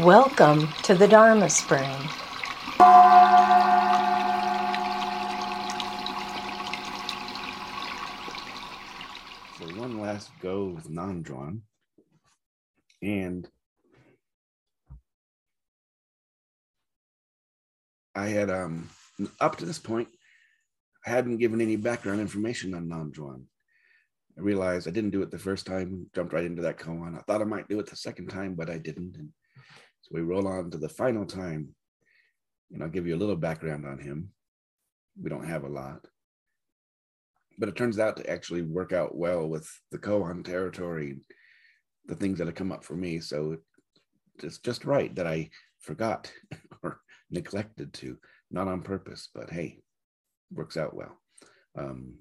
Welcome to the Dharma Spring. So one last go with Nanjuan. And I had um up to this point, I hadn't given any background information on Nanjuan. I realized I didn't do it the first time, jumped right into that koan. I thought I might do it the second time, but I didn't. And so we roll on to the final time, and I'll give you a little background on him. We don't have a lot, but it turns out to actually work out well with the koan territory, the things that have come up for me. So it's just right that I forgot or neglected to, not on purpose, but hey, works out well. Um,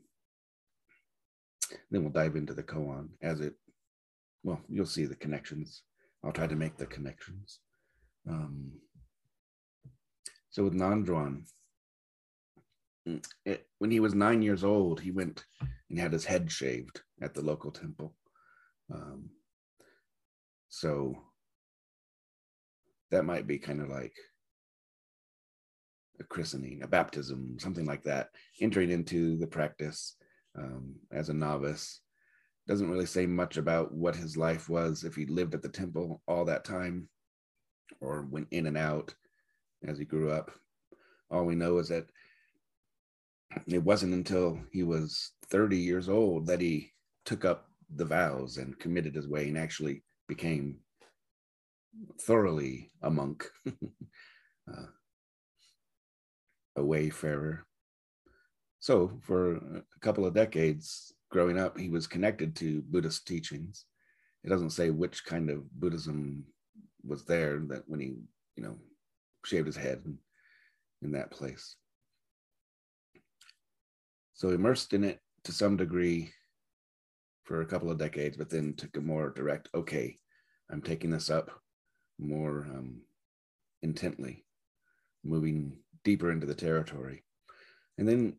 then we'll dive into the koan as it, well, you'll see the connections. I'll try to make the connections. Um, so with Nanjuan, mm, it, when he was nine years old, he went and had his head shaved at the local temple. Um, so that might be kind of like a christening, a baptism, something like that, entering into the practice um, as a novice. Doesn't really say much about what his life was, if he lived at the temple all that time or went in and out as he grew up. All we know is that it wasn't until he was 30 years old that he took up the vows and committed his way and actually became thoroughly a monk, uh, a wayfarer. So, for a couple of decades growing up, he was connected to Buddhist teachings. It doesn't say which kind of Buddhism was there that when he, you know, shaved his head in, in that place. So immersed in it to some degree for a couple of decades, but then took a more direct, okay, I'm taking this up more um, intently, moving deeper into the territory. And then,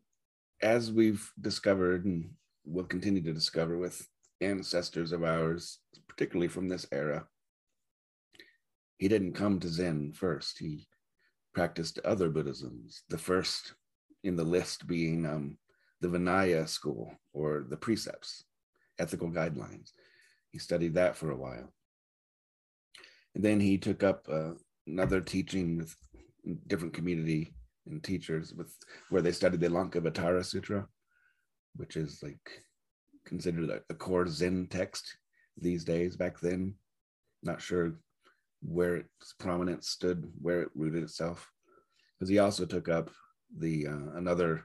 as we've discovered and will continue to discover with ancestors of ours, particularly from this era, he didn't come to Zen first. He practiced other Buddhisms. The first in the list being um, the Vinaya school or the precepts, ethical guidelines. He studied that for a while. And then he took up uh, another teaching with different community and teachers with where they studied the Lankavatara Sutra, which is like considered a, a core Zen text these days. Back then, not sure where its prominence stood, where it rooted itself, because he also took up the uh, another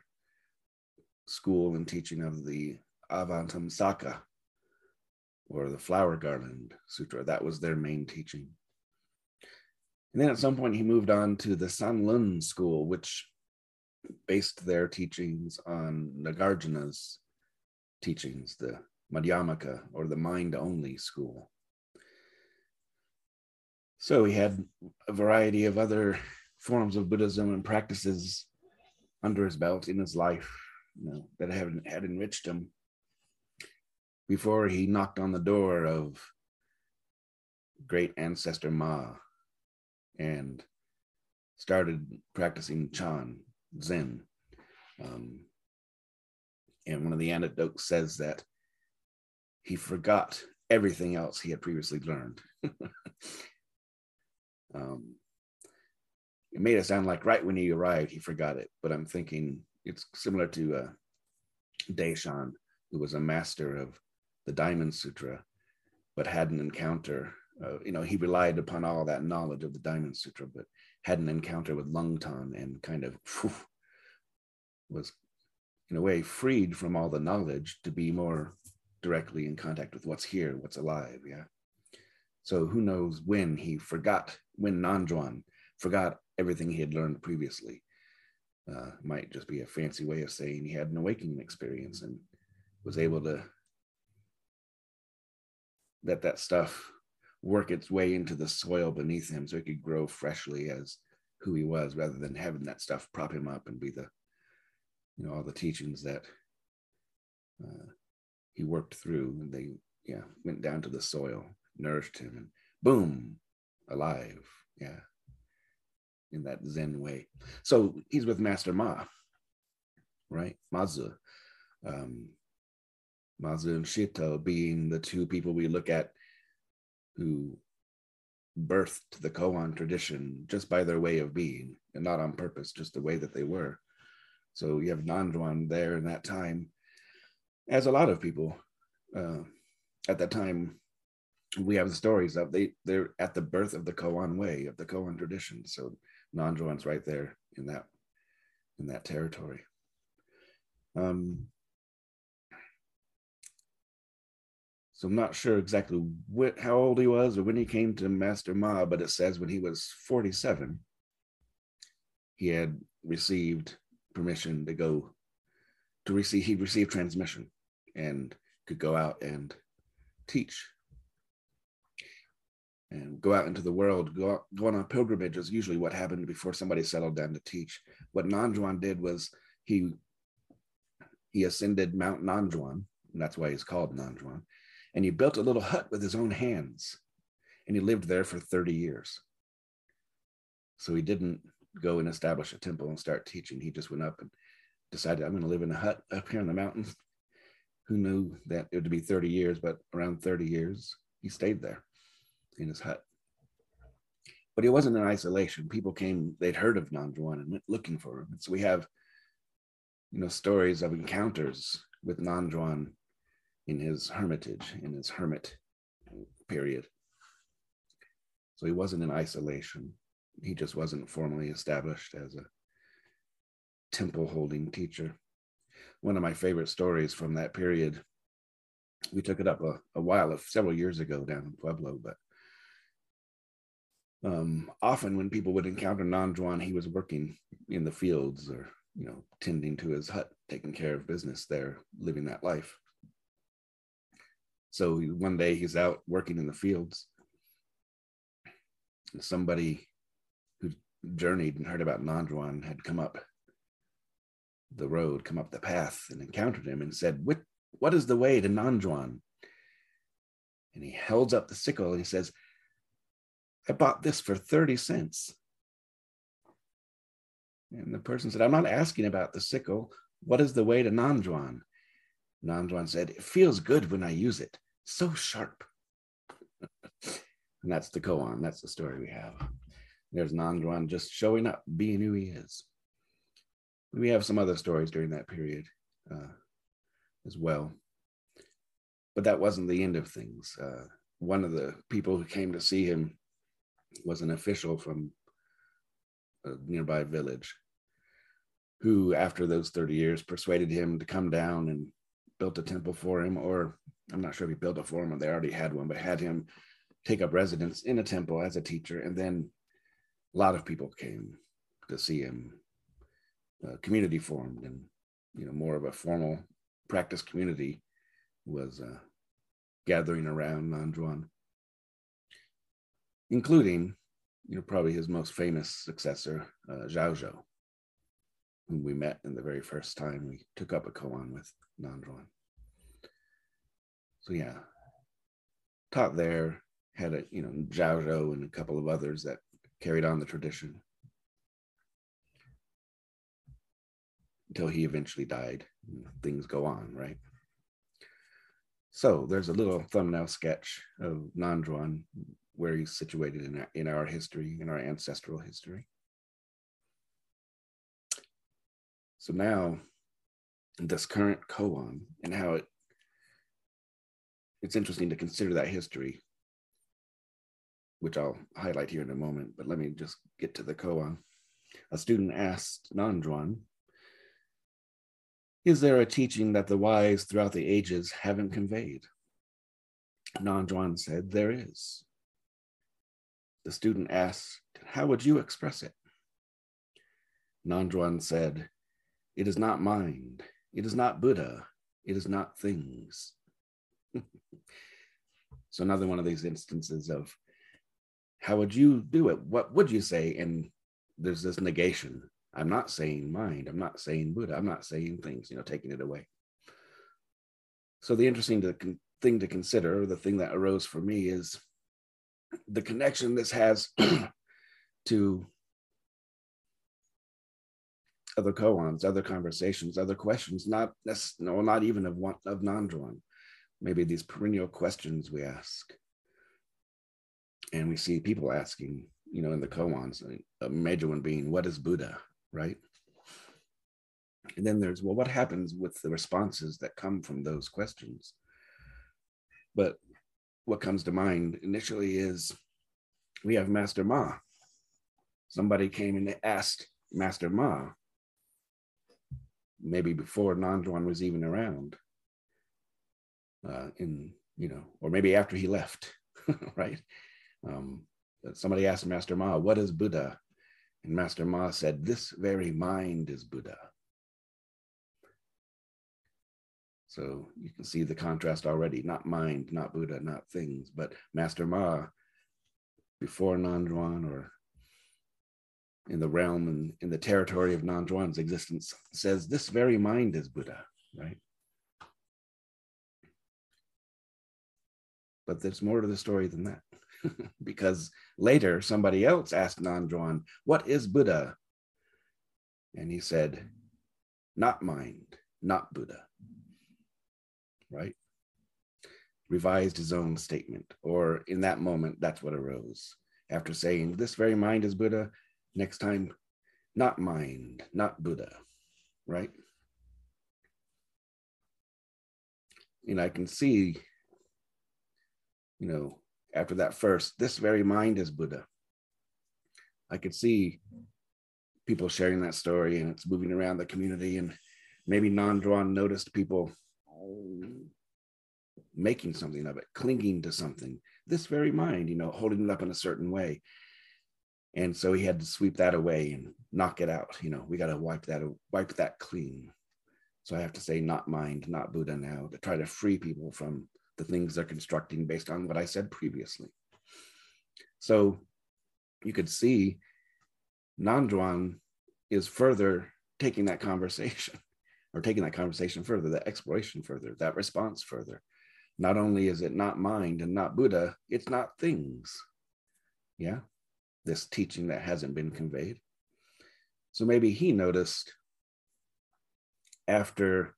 school and teaching of the Avatamsaka or the Flower Garland Sutra. That was their main teaching. And then at some point, he moved on to the Sanlun school, which based their teachings on Nagarjuna's teachings, the Madhyamaka or the mind only school. So he had a variety of other forms of Buddhism and practices under his belt in his life, you know, that had, had enriched him before he knocked on the door of great ancestor Ma and started practicing Chan, Zen. Um, and one of the anecdotes says that he forgot everything else he had previously learned. Um, it made it sound like right when he arrived, he forgot it. But I'm thinking it's similar to uh, Deshan, who was a master of the Diamond Sutra, but had an encounter. Uh, you know, he relied upon all that knowledge of the Diamond Sutra, but had an encounter with Lungtan and kind of was, in a way, freed from all the knowledge to be more directly in contact with what's here, what's alive. Yeah. So who knows when he forgot, when Nanjuan forgot everything he had learned previously. Uh, might just be a fancy way of saying he had an awakening experience and was able to let that stuff work its way into the soil beneath him so he could grow freshly as who he was rather than having that stuff prop him up and be the you know all the teachings that uh, he worked through and they yeah went down to the soil nourished him, and boom, alive. Yeah. In that Zen way. So he's with Master Ma, right? Mazu. Um, Mazu and Shitou being the two people we look at who birthed the koan tradition just by their way of being and not on purpose, just the way that they were. So you have Nanjuan there in that time, as a lot of people uh, at that time. We have the stories of they they're at the birth of the koan way of the koan tradition. So Nanjuan's right there in that in that territory. Um, So I'm not sure exactly what, how old he was or when he came to Master Ma, but it says when he was 47, he had received permission to go to receive, he received transmission and could go out and teach and go out into the world, go, out, go on a pilgrimage is usually what happened before somebody settled down to teach. What Nanjuan did was he he ascended Mount Nanjuan, and that's why he's called Nanjuan and he built a little hut with his own hands and he lived there for 30 years. So he didn't go and establish a temple and start teaching. He just went up and decided i'm going to live in a hut up here in the mountains. Who knew that it would be 30 years but around 30 years he stayed there in his hut but he wasn't in isolation people came they'd heard of nanjuan and went looking for him and so we have you know stories of encounters with nanjuan in his hermitage, in his hermit period. So he wasn't in isolation. He just wasn't formally established as a temple holding teacher. One of my favorite stories from that period, we took it up a, a while, several years ago down in Pueblo, but um, often when people would encounter Nanjuan, he was working in the fields or, you know, tending to his hut, taking care of business there, living that life. So one day he's out working in the fields. Somebody who journeyed and heard about Nanjuan had come up the road, come up the path, and encountered him and said, What, what is the way to Nanjuan? And he holds up the sickle and he says, I bought this for 30 cents. And the person said, I'm not asking about the sickle. What is the way to Nanjuan? Nanjuan said, It feels good when I use it. So sharp. and that's the koan. That's the story we have. There's Nanjuan just showing up, being who he is. We have some other stories during that period uh, as well. But that wasn't the end of things. Uh, one of the people who came to see him was an official from a nearby village who, after those 30 years, persuaded him to come down and built a temple for him, or I'm not sure if he built a for him or they already had one, but had him take up residence in a temple as a teacher. And then a lot of people came to see him. A community formed, and you know, more of a formal practice community was uh, gathering around Nanjuan, including, you know, probably his most famous successor, uh, Zhao Zhou, whom we met in the very first time we took up a koan with Nanjuan. So yeah, taught there, had a you know Zhao Zhou and a couple of others that carried on the tradition until he eventually died. Things go on, right? So there's a little thumbnail sketch of Nanjuan where he's situated in our, in our history, in our ancestral history. So now this current koan and how it it's interesting to consider that history which i'll highlight here in a moment but let me just get to the koan. A student asked nanjuan is there a teaching that the wise throughout the ages haven't conveyed? Nanjuan said there is the student asked how would you express it nanjuan said it is not mind it is not Buddha. It is not things. so another one of these instances of how would you do it? What would you say? And there's this negation. I'm not saying mind. I'm not saying Buddha. I'm not saying things, you know, taking it away. So the interesting to, thing to consider, the thing that arose for me is the connection this has to other koans, other conversations, other questions, not no, not even of one of Nanjuan. Maybe these perennial questions we ask. And we see people asking, you know, in the koans, a major one being, what is Buddha, right? And then there's, well, what happens with the responses that come from those questions? But what comes to mind initially is we have Master Ma. Somebody came and asked Master Ma, maybe before Nanjuan was even around, uh, in you know, or maybe after he left, right? Um, somebody asked Master Ma, "What is Buddha?" And Master Ma said, "This very mind is Buddha." So you can see the contrast already. Not mind, not Buddha, not things, but Master Ma, before Nanjuan or in the realm and in the territory of Nanjuan's existence says this very mind is Buddha, right? But there's more to the story than that. because later somebody else asked Nanjuan, what is Buddha? And he said, not mind, not Buddha, right? Revised his own statement, or in that moment, that's what arose. After saying, this very mind is Buddha, next time, not mind, not Buddha, right? And I can see, you know, after that first, this very mind is Buddha. I could see people sharing that story and it's moving around the community and maybe Nanjuan noticed people making something of it, clinging to something. This very mind, you know, holding it up in a certain way. And so he had to sweep that away and knock it out you know we got to wipe that wipe that clean. So i have to say not mind not buddha now to try to free people from the things they're constructing based on what i said previously. So you could see nanjuan is further taking that conversation or taking that conversation further that exploration further that response further not only is it not mind and not buddha it's not things yeah this teaching that hasn't been conveyed. So maybe he noticed after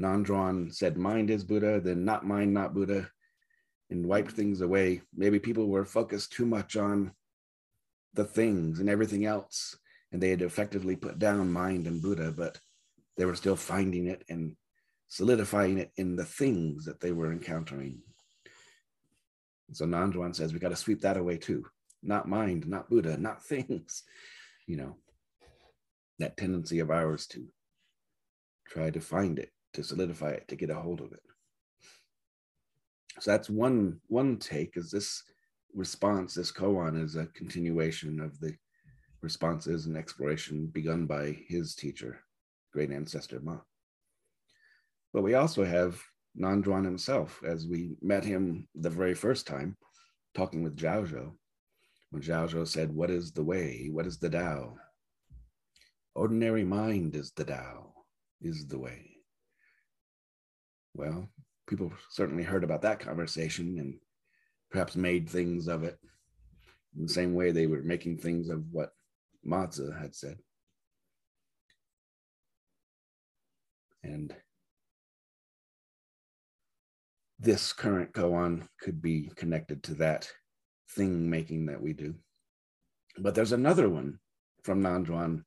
Nanjuan said, Mind is Buddha, then not mind, not Buddha, and wiped things away. Maybe people were focused too much on the things and everything else, and they had effectively put down mind and Buddha, but they were still finding it and solidifying it in the things that they were encountering. So Nanjuan says we got to sweep that away too not mind, not Buddha, not things, you know, that tendency of ours to try to find it, to solidify it, to get a hold of it. So that's one one take is this response, this koan is a continuation of the responses and exploration begun by his teacher, great ancestor Ma. But we also have Nanjuan himself, as we met him the very first time, talking with Zhao Zhou when Zhao Zhou said, What is the way? What is the Tao? Ordinary mind is the Tao, is the way. Well, people certainly heard about that conversation and perhaps made things of it in the same way they were making things of what Mazu had said. And this current koan could be connected to that thing making that we do. But there's another one from Nanjuan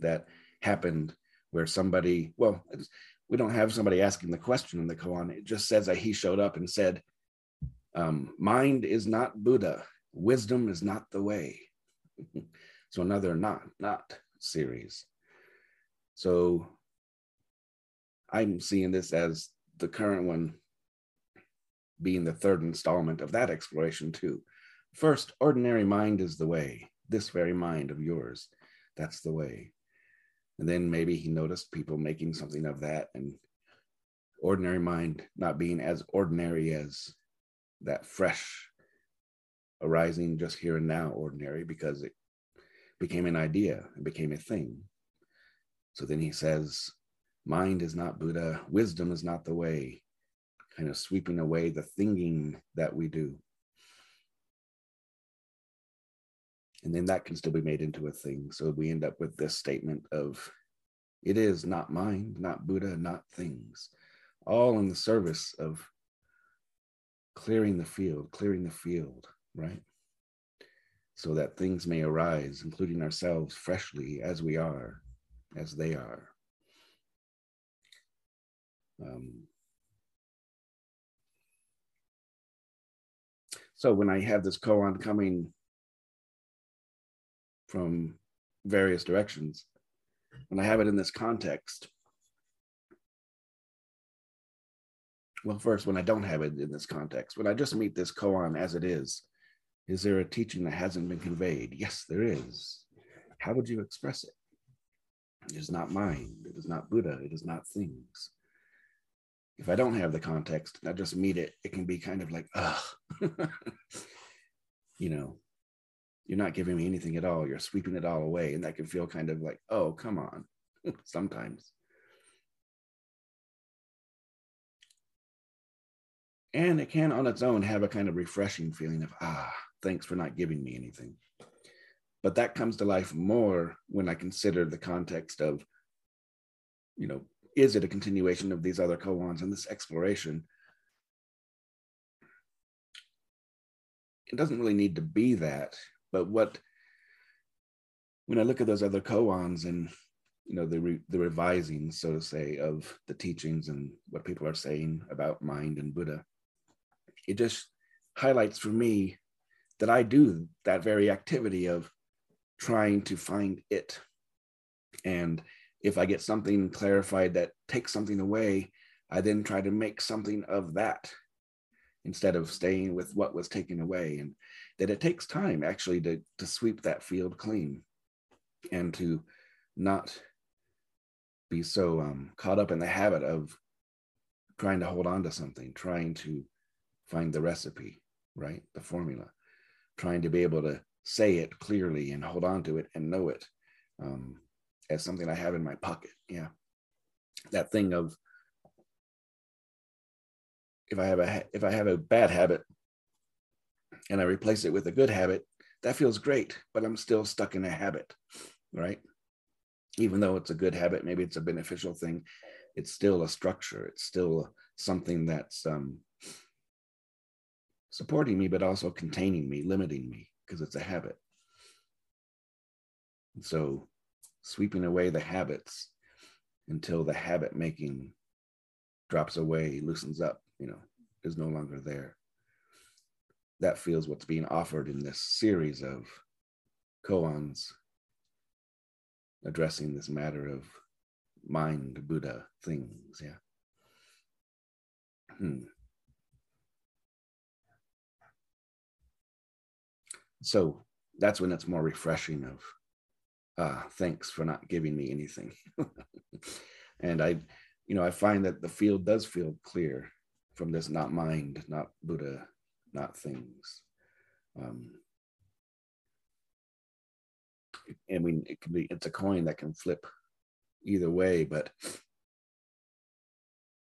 that happened where somebody, well, we don't have somebody asking the question in the koan. It just says that he showed up and said, um, mind is not Buddha, wisdom is not the way. so another not, not series. So I'm seeing this as the current one being the third installment of that exploration too. First, ordinary mind is the way, this very mind of yours. That's the way. And then maybe he noticed people making something of that and ordinary mind not being as ordinary as that fresh arising just here and now ordinary because it became an idea, it became a thing. So then he says, mind is not Buddha, wisdom is not the way, kind of sweeping away the thinking that we do And then that can still be made into a thing. So we end up with this statement of it is not mind, not Buddha, not things, all in the service of clearing the field, clearing the field, right? So that things may arise, including ourselves, freshly as we are, as they are. Um, so when I have this koan coming from various directions, when I have it in this context, well, first, when I don't have it in this context, when I just meet this koan as it is, is there a teaching that hasn't been conveyed? Yes, there is. How would you express it? It is not mind. It is not Buddha. It is not things. If I don't have the context I just meet it, it can be kind of like, ugh. you know, you're not giving me anything at all. You're sweeping it all away. And that can feel kind of like, oh, come on, sometimes. And it can on its own have a kind of refreshing feeling of, ah, thanks for not giving me anything. But that comes to life more when I consider the context of, you know, is it a continuation of these other koans and this exploration? It doesn't really need to be that, but what when I look at those other koans and you know the re, the revising, so to say, of the teachings and what people are saying about mind and Buddha, it just highlights for me that I do that very activity of trying to find it. And if I get something clarified that takes something away, I then try to make something of that instead of staying with what was taken away. And that it takes time actually to, to sweep that field clean and to not be so um, caught up in the habit of trying to hold on to something, trying to find the recipe, right? The formula trying to be able to say it clearly and hold on to it and know it um, as something I have in my pocket. Yeah. That thing of if I have a if I have a bad habit and I replace it with a good habit, that feels great, but I'm still stuck in a habit, right? Even though it's a good habit, maybe it's a beneficial thing, it's still a structure. It's still something that's um, supporting me, but also containing me, limiting me, because it's a habit. And so sweeping away the habits until the habit making drops away, loosens up, you know, is no longer there. That feels what's being offered in this series of koans addressing this matter of mind, Buddha, things. Yeah. Hmm. so that's when it's more refreshing of uh, thanks for not giving me anything. And i you know i find that the field does feel clear from this not mind not buddha not things. Um, i mean it can be it's a coin that can flip either way but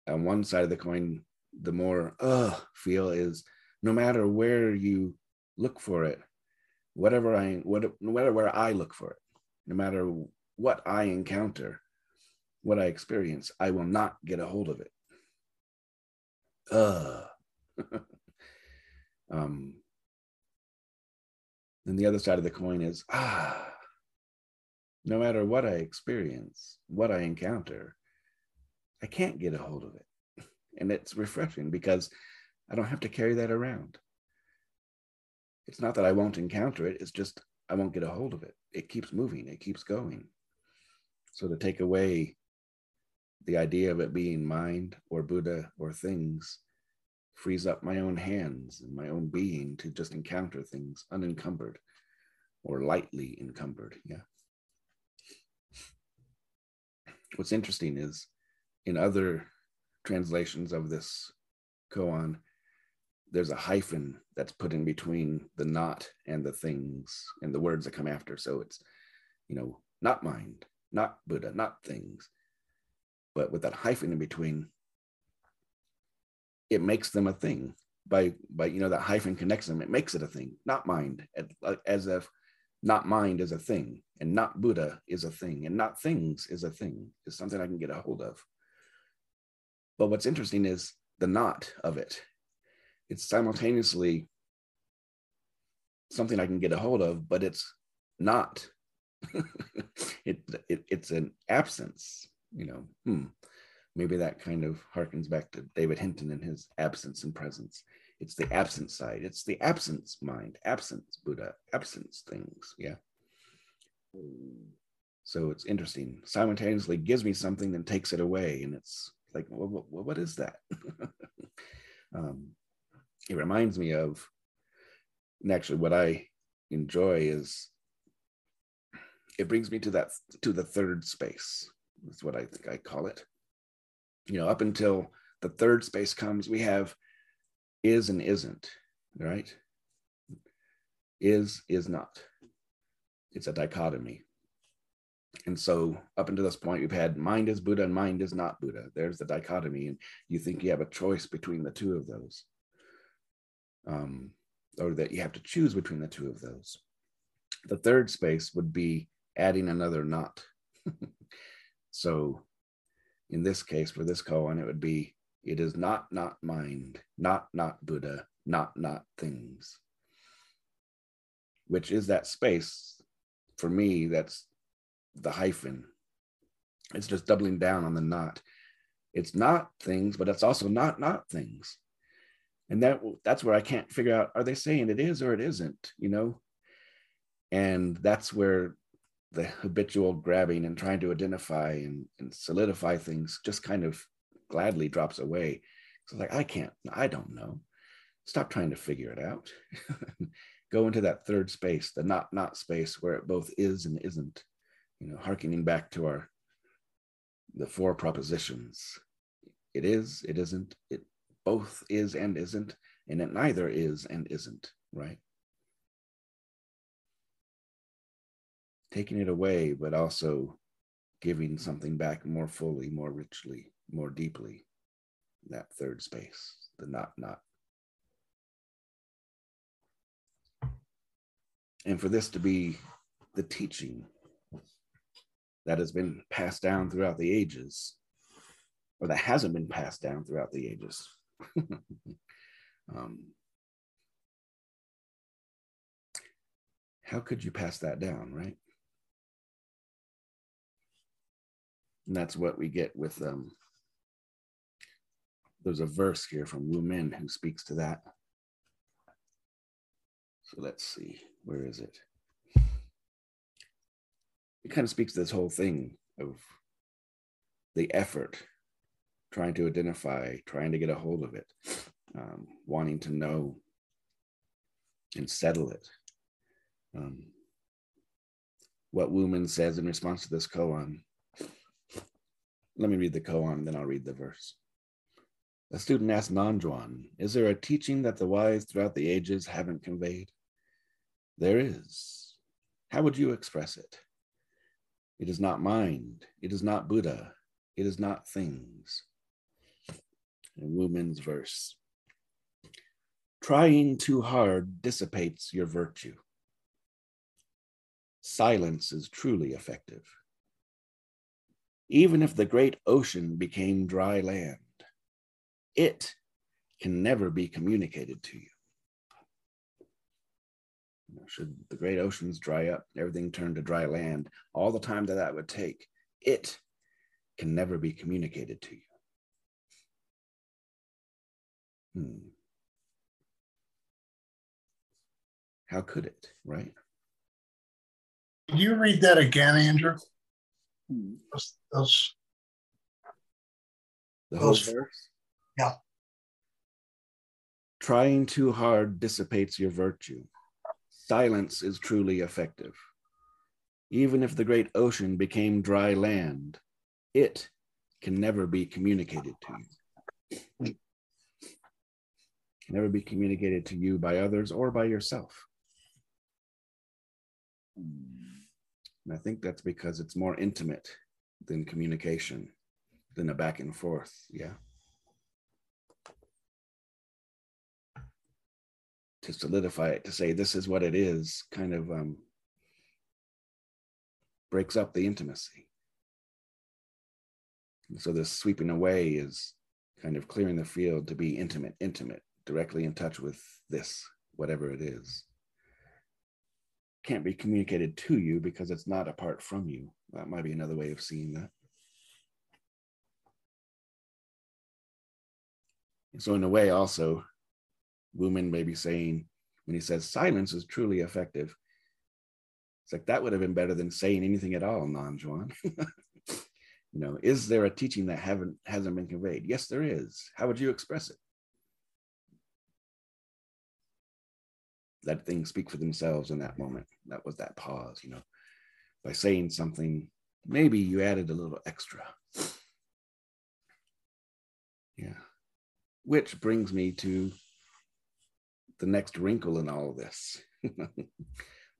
on one side of the coin the more uh feel is no matter where you look for it whatever I what no matter where I look for it, no matter what I encounter, what I experience, I will not get a hold of it. Uh. um, then the other side of the coin is ah, no matter what I experience, what I encounter, I can't get a hold of it. And it's refreshing because I don't have to carry that around it's not that I won't encounter it, it's just I won't get a hold of it. It keeps moving, it keeps going. So to take away the idea of it being mind or Buddha or things frees up my own hands and my own being to just encounter things unencumbered or lightly encumbered. Yeah. What's interesting is in other translations of this koan, there's a hyphen that's put in between the not and the things and the words that come after. So it's, you know, not mind, not Buddha, not things. But with that hyphen in between, it makes them a thing. By by you know that hyphen connects them, it makes it a thing, not mind, as if not mind is a thing, and not Buddha is a thing, and not things is a thing, is something I can get a hold of. But what's interesting is the not of it. It's simultaneously something I can get a hold of, but it's not. it, it, it's an absence, you know. Hmm. Maybe that kind of harkens back to David Hinton and his absence and presence. It's the absence side. It's the absence mind, absence Buddha, absence things. Yeah. So it's interesting. Simultaneously gives me something, then takes it away, and it's like, well, what is that? um, it reminds me of, and actually, what I enjoy is it brings me to that to the third space. That's what I think I call it. You know, up until the third space comes, we have is and isn't, right? Is, is not. It's a dichotomy. And so, up until this point, we've had mind is Buddha and mind is not Buddha. There's the dichotomy, and you think you have a choice between the two of those, um, or that you have to choose between the two of those. The third space would be adding another not. so, in this case, for this koan, it would be it is not not mind, not not Buddha, not not things. Which is that space for me that's the hyphen. It's just doubling down on the not. It's not things, but it's also not not things. And that that's where I can't figure out are they saying it is or it isn't, you know? And that's where the habitual grabbing and trying to identify and, and solidify things just kind of gladly drops away. So like, I can't, I don't know. Stop trying to figure it out. Go into that third space, the not not space where it both is and isn't. You know, harkening back to our the four propositions. It is, it isn't, it both is and isn't, and it neither is and isn't, right? Taking it away, but also giving something back more fully, more richly more deeply that third space, the not not. And for this to be the teaching that has been passed down throughout the ages, or that hasn't been passed down throughout the ages. um, how could you pass that down, right? And that's what we get with um, there's a verse here from Wumen who speaks to that. So let's see, where is it? It kind of speaks to this whole thing of the effort, trying to identify, trying to get a hold of it, um, wanting to know and settle it. Um, what Wumen says in response to this koan. Let me read the koan, then I'll read the verse. A student asked Nanjuan, Is there a teaching that the wise throughout the ages haven't conveyed? There is. How would you express it? It is not mind. It is not Buddha. It is not things. Min's verse Trying too hard dissipates your virtue. Silence is truly effective. Even if the great ocean became dry land, it can never be communicated to you. Should the great oceans dry up, everything turn to dry land, all the time that that would take, it can never be communicated to you. Hmm. How could it, right? Can you read that again, Andrew? Hmm. Those, those, the whole those, verse? Yeah. Trying too hard dissipates your virtue. Silence is truly effective. Even if the great ocean became dry land, it can never be communicated to you. Can never be communicated to you by others or by yourself. And I think that's because it's more intimate than communication, than a back and forth. Yeah. to solidify it to say this is what it is kind of um, breaks up the intimacy. So this sweeping away is kind of clearing the field to be intimate, intimate, directly in touch with this, whatever it is. Can't be communicated to you because it's not apart from you. That might be another way of seeing that. So, in a way, also, Wumen may be saying, when he says silence is truly effective, it's like that would have been better than saying anything at all, Nan Juan. you know, is there a teaching that haven't hasn't been conveyed? Yes, there is. How would you express it? Let things speak for themselves in that moment. That was that pause, you know. By saying something, maybe you added a little extra. Yeah. Which brings me to the next wrinkle in all of this.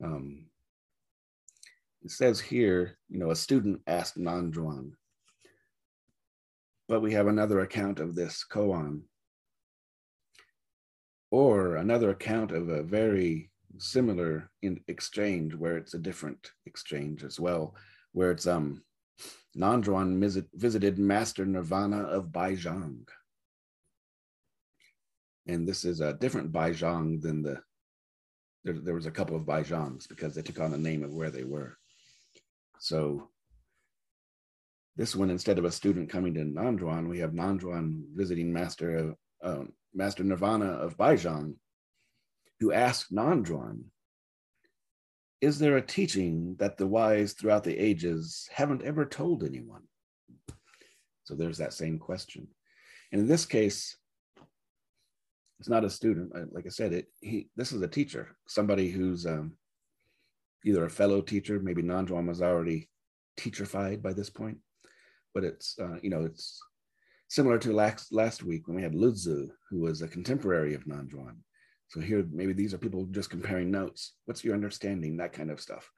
um, it says here, you know, a student asked Nanzhuan, but we have another account of this koan, or another account of a very similar in exchange where it's a different exchange as well, where it's um Nanzhuan visit, visited Master Nirvana of Baizhang. And this is a different Baizhang than the there, there was a couple of Baizhangs because they took on the name of where they were. So this one, instead of a student coming to Nanzhuan, we have Nanzhuan visiting Master of um, Master Nirvana of Baizhang, who asked Nanzhuan, "Is there a teaching that the wise throughout the ages haven't ever told anyone?" So there's that same question, and in this case, it's not a student. Like I said, it he this is a teacher, somebody who's um, either a fellow teacher, maybe Nanzhuan was already teacherified by this point, but it's, uh, you know, it's similar to last, last week when we had Luzi, who was a contemporary of Nanjuan. So here, maybe these are people just comparing notes. What's your understanding? That kind of stuff.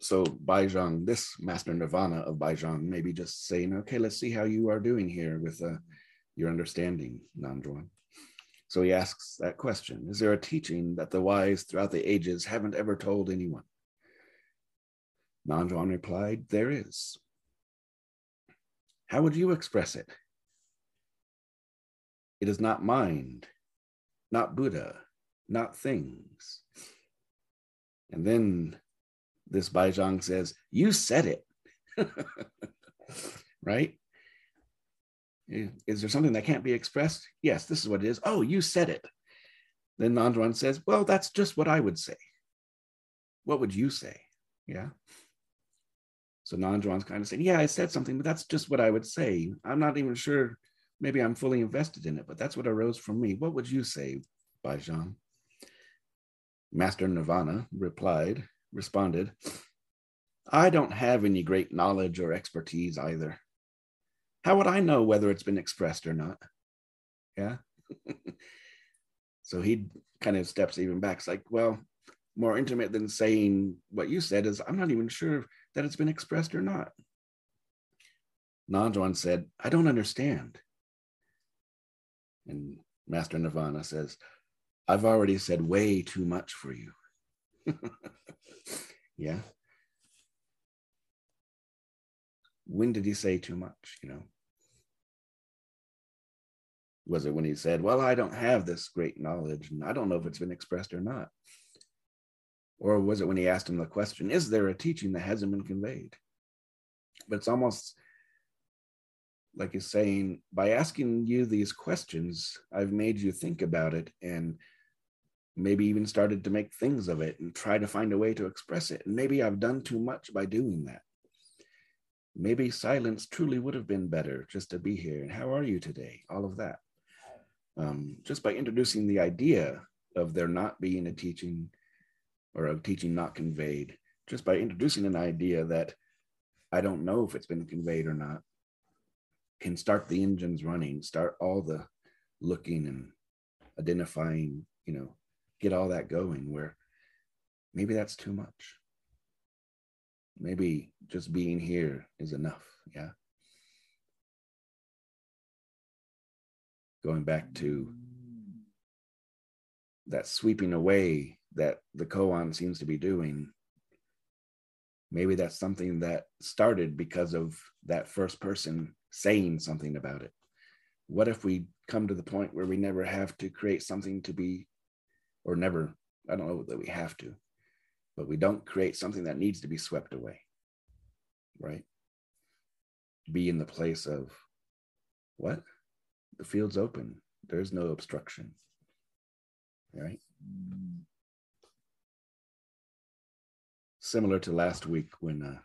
So Baizhang, this Master Nirvana of Baizhang, maybe just saying, okay, let's see how you are doing here with uh, your understanding, Nanjuan. So he asks that question Is there a teaching that the wise throughout the ages haven't ever told anyone? Nanjuan replied, There is. How would you express it? It is not mind, not Buddha, not things. And then this Baizhang says, You said it. right? Is there something that can't be expressed? Yes, this is what it is. Oh, you said it. Then Nanzhuan says, Well, that's just what I would say. What would you say? Yeah. So Nanzhuan's kind of saying, Yeah, I said something, but that's just what I would say. I'm not even sure. Maybe I'm fully invested in it, but that's what arose from me. What would you say, Baizhang? Master Nirvana replied, responded, I don't have any great knowledge or expertise either. How would I know whether it's been expressed or not? Yeah. so he kind of steps even back. It's like, well, more intimate than saying what you said is I'm not even sure that it's been expressed or not. Nanzhuan said, I don't understand. And Master Nirvana says, I've already said way too much for you. yeah. When did he say too much? You know, was it when he said, Well, I don't have this great knowledge and I don't know if it's been expressed or not? Or was it when he asked him the question, Is there a teaching that hasn't been conveyed? But it's almost like he's saying, By asking you these questions, I've made you think about it and maybe even started to make things of it and try to find a way to express it. And maybe I've done too much by doing that. Maybe silence truly would have been better just to be here. And how are you today? All of that um, just by introducing the idea of there not being a teaching or a teaching not conveyed, just by introducing an idea that I don't know if it's been conveyed or not, can start the engines running, start all the looking and identifying, you know, get all that going where maybe that's too much. Maybe just being here is enough. Yeah. going back to that sweeping away that the koan seems to be doing maybe that's something that started because of that first person saying something about it. What if we come to the point where we never have to create something to be or never i don't know that we have to but we don't create something that needs to be swept away right? Be in the place of what? The field's open. There's no obstruction right similar to last week when uh,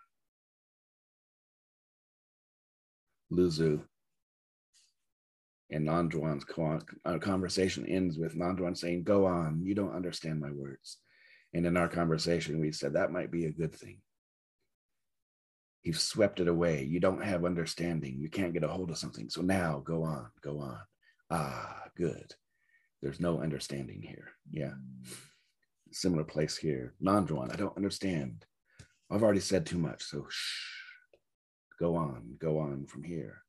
Luzu and Nanjuan's uh, conversation ends with Nanjuan saying, Go on, you don't understand my words. And in our conversation, we said that might be a good thing. You've swept it away. You don't have understanding. You can't get a hold of something. So now go on, go on. Ah, good. There's no understanding here. Yeah. Similar place here. Nanjuan, I don't understand. I've already said too much. So shh. Go on, go on from here.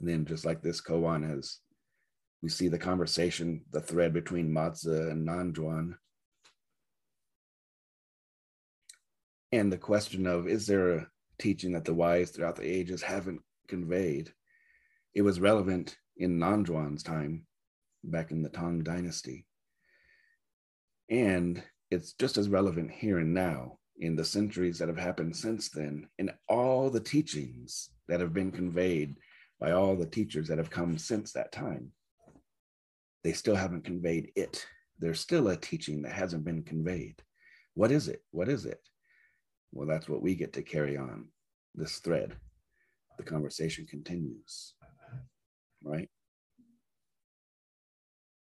And then just like this koan has, we see the conversation, the thread between Mazu and Nanjuan. And the question of, is there a teaching that the wise throughout the ages haven't conveyed? It was relevant in Nanjuan's time, back in the Tang Dynasty. And it's just as relevant here and now in the centuries that have happened since then, in all the teachings that have been conveyed by all the teachers that have come since that time, they still haven't conveyed it. There's still a teaching that hasn't been conveyed. What is it? What is it? Well, that's what we get to carry on this thread. The conversation continues, right?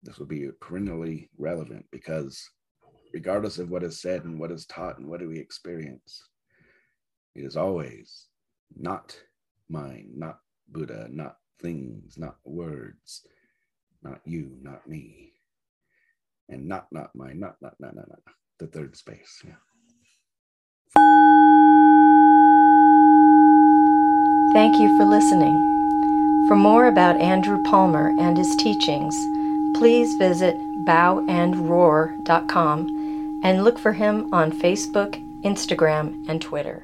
This will be perennially relevant because, regardless of what is said and what is taught and what do we experience, it is always not mine, not Buddha, not things, not words, not you, not me, and not, not mine, not, not, not, not, not, the third space. Yeah. Thank you for listening. For more about Andrew Palmer and his teachings, please visit bowandroar.com and look for him on Facebook, Instagram, and Twitter.